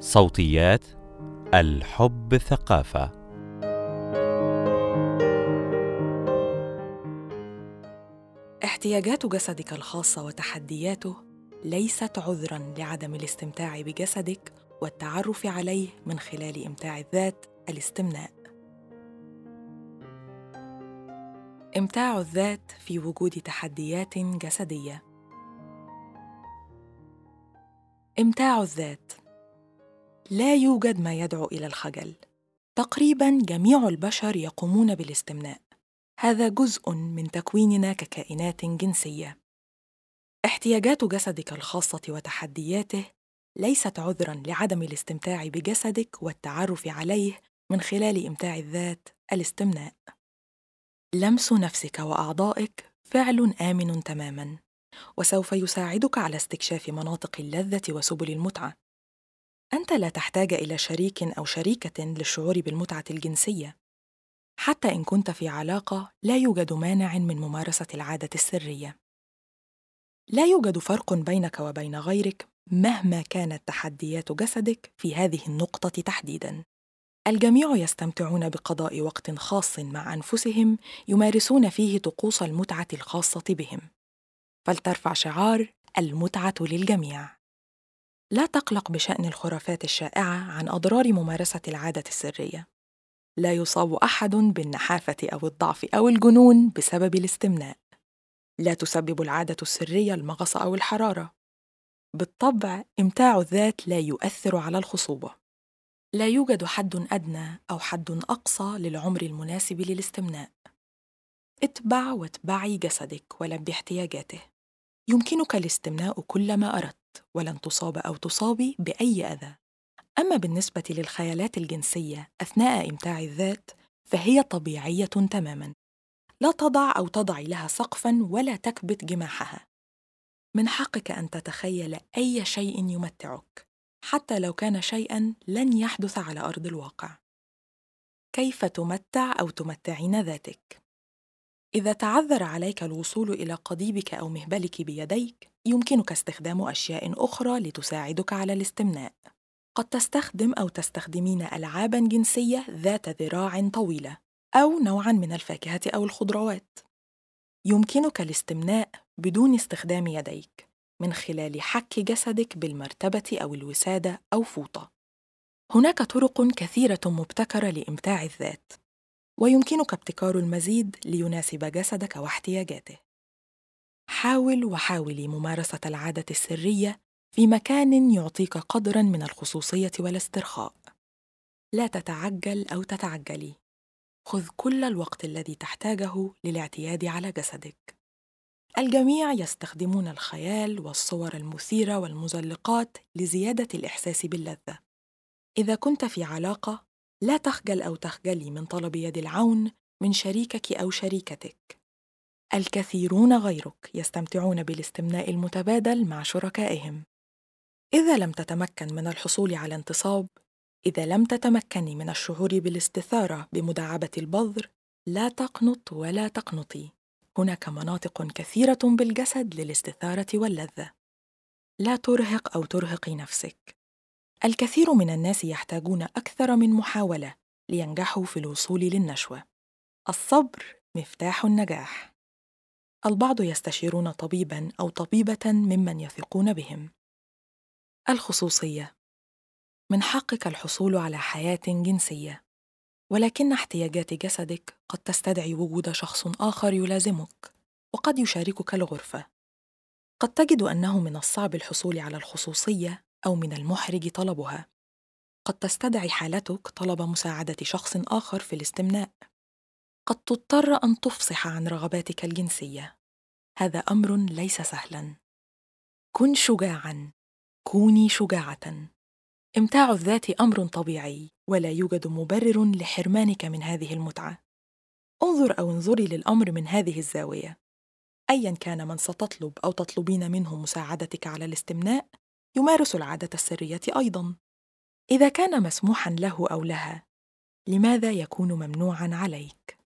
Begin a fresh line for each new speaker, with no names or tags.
صوتيات الحب ثقافة
احتياجات جسدك الخاصة وتحدياته ليست عذراً لعدم الاستمتاع بجسدك والتعرف عليه من خلال إمتاع الذات الاستمناء. إمتاع الذات في وجود تحديات جسدية. إمتاع الذات لا يوجد ما يدعو إلى الخجل. تقريبا جميع البشر يقومون بالاستمناء. هذا جزء من تكويننا ككائنات جنسية. احتياجات جسدك الخاصة وتحدياته ليست عذرا لعدم الاستمتاع بجسدك والتعرف عليه من خلال إمتاع الذات الاستمناء. لمس نفسك وأعضائك فعل آمن تماما وسوف يساعدك على استكشاف مناطق اللذة وسبل المتعة. أنت لا تحتاج إلى شريك أو شريكة للشعور بالمتعة الجنسية. حتى إن كنت في علاقة لا يوجد مانع من ممارسة العادة السرية. لا يوجد فرق بينك وبين غيرك مهما كانت تحديات جسدك في هذه النقطة تحديدا. الجميع يستمتعون بقضاء وقت خاص مع أنفسهم يمارسون فيه طقوس المتعة الخاصة بهم. فلترفع شعار المتعة للجميع. لا تقلق بشأن الخرافات الشائعة عن أضرار ممارسة العادة السرية. لا يصاب أحد بالنحافة أو الضعف أو الجنون بسبب الاستمناء. لا تسبب العادة السرية المغص أو الحرارة. بالطبع إمتاع الذات لا يؤثر على الخصوبة. لا يوجد حد أدنى أو حد أقصى للعمر المناسب للاستمناء. اتبع واتبعي جسدك ولبي احتياجاته. يمكنك الاستمناء كلما أردت. ولن تصاب أو تصابي بأي أذى. أما بالنسبة للخيالات الجنسية أثناء إمتاع الذات فهي طبيعية تماما. لا تضع أو تضعي لها سقفا ولا تكبت جماحها. من حقك أن تتخيل أي شيء يمتعك حتى لو كان شيئا لن يحدث على أرض الواقع. كيف تمتع أو تمتعين ذاتك؟ إذا تعذر عليك الوصول إلى قضيبك أو مهبلك بيديك يمكنك استخدام أشياء أخرى لتساعدك على الاستمناء. قد تستخدم أو تستخدمين العابا جنسية ذات ذراع طويلة أو نوعا من الفاكهة أو الخضروات. يمكنك الاستمناء بدون استخدام يديك من خلال حك جسدك بالمرتبة أو الوسادة أو فوطة. هناك طرق كثيرة مبتكرة لإمتاع الذات ويمكنك ابتكار المزيد ليناسب جسدك واحتياجاته. حاول وحاولي ممارسة العادة السرية في مكان يعطيك قدرا من الخصوصية والاسترخاء. لا تتعجل أو تتعجلي. خذ كل الوقت الذي تحتاجه للاعتياد على جسدك. الجميع يستخدمون الخيال والصور المثيرة والمزلقات لزيادة الإحساس باللذة. إذا كنت في علاقة لا تخجل أو تخجلي من طلب يد العون من شريكك أو شريكتك. الكثيرون غيرك يستمتعون بالاستمناء المتبادل مع شركائهم. إذا لم تتمكن من الحصول على انتصاب إذا لم تتمكني من الشعور بالاستثارة بمداعبة البذر لا تقنط ولا تقنطي. هناك مناطق كثيرة بالجسد للاستثارة واللذة. لا ترهق أو ترهقي نفسك. الكثير من الناس يحتاجون أكثر من محاولة لينجحوا في الوصول للنشوة. الصبر مفتاح النجاح. البعض يستشيرون طبيبا أو طبيبة ممن يثقون بهم. الخصوصية. من حقك الحصول على حياة جنسية ولكن احتياجات جسدك قد تستدعي وجود شخص آخر يلازمك وقد يشاركك الغرفة. قد تجد أنه من الصعب الحصول على الخصوصية أو من المحرج طلبها. قد تستدعي حالتك طلب مساعدة شخص آخر في الاستمناء. قد تضطر أن تفصح عن رغباتك الجنسية. هذا أمر ليس سهلا. كن شجاعا. كوني شجاعة. امتاع الذات أمر طبيعي ولا يوجد مبرر لحرمانك من هذه المتعة. انظر أو انظري للأمر من هذه الزاوية. ايا كان من ستطلب أو تطلبين منه مساعدتك على الاستمناء يمارس العادة السرية أيضا. إذا كان مسموحا له أو لها لماذا يكون ممنوعا عليك؟